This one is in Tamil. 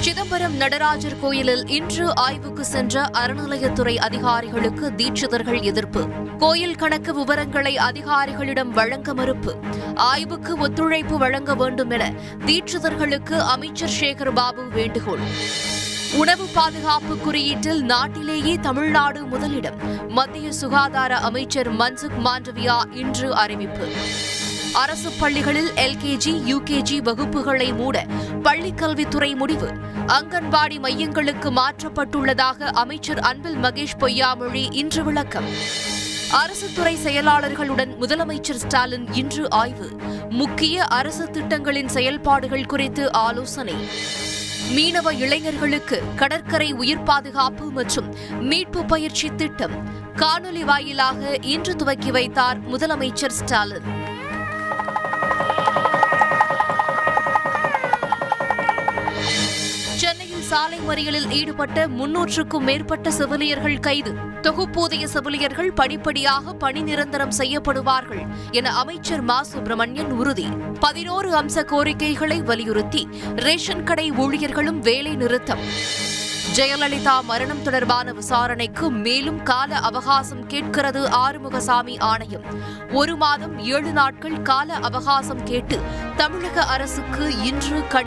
சிதம்பரம் நடராஜர் கோயிலில் இன்று ஆய்வுக்கு சென்ற அறநிலையத்துறை அதிகாரிகளுக்கு தீட்சிதர்கள் எதிர்ப்பு. கோயில் கணக்கு விவரங்களை அதிகாரிகளிடம் வழங்க மறுப்பு. ஆய்வுக்கு ஒத்துழைப்பு வழங்க வேண்டும் என தீட்சிதர்களுக்கு அமைச்சர் சேகர் பாபு வேண்டுகோள். உணவு பாதுகாப்பு குறியீட்டில் நாட்டிலேயே தமிழ்நாடு முதலிடம். மத்திய சுகாதார அமைச்சர் மன்சுக் மாண்டவியா இன்று அறிவிப்பு. அரசு பள்ளிகளில் எல்கேஜி யுகேஜி வகுப்புகளை மூட பள்ளிக்கல்வித்துறை முடிவு. அங்கன்வாடி மையங்களுக்கு மாற்றப்பட்டுள்ளதாக அமைச்சர் அன்பில் மகேஷ் பொய்யாமொழி இன்று விளக்கம். அரசு துறை செயலாளர்களுடன் முதலமைச்சர் ஸ்டாலின் இன்று ஆய்வு. முக்கிய அரசு திட்டங்களின் செயல்பாடுகள் குறித்து ஆலோசனை. மீனவ இளைஞர்களுக்கு கடற்கரை உயிர் பாதுகாப்பு மற்றும் மீட்பு பயிற்சி திட்டம். காணொலி வாயிலாக இன்று துவக்கி வைத்தார் முதலமைச்சர் ஸ்டாலின். சாலை மறியலில் ஈடுபட்ட முன்னூற்றுக்கும் மேற்பட்ட செவிலியர்கள் கைது. தொகுப்பூதிய செவிலியர்கள் படிப்படியாக பணி நிரந்தரம் செய்யப்படுவார்கள் என அமைச்சர் மா. சுப்பிரமணியன் உறுதி. பதினோரு அம்ச கோரிக்கைகளை வலியுறுத்தி ரேஷன் கடை ஊழியர்களும் வேலை நிறுத்தம். ஜெயலலிதா மரணம் தொடர்பான விசாரணைக்கு மேலும் கால அவகாசம் கேட்கிறது ஆறுமுகசாமி ஆணையம். ஒரு மாதம் ஏழு நாட்கள் கால அவகாசம் கேட்டு தமிழக அரசுக்கு இன்று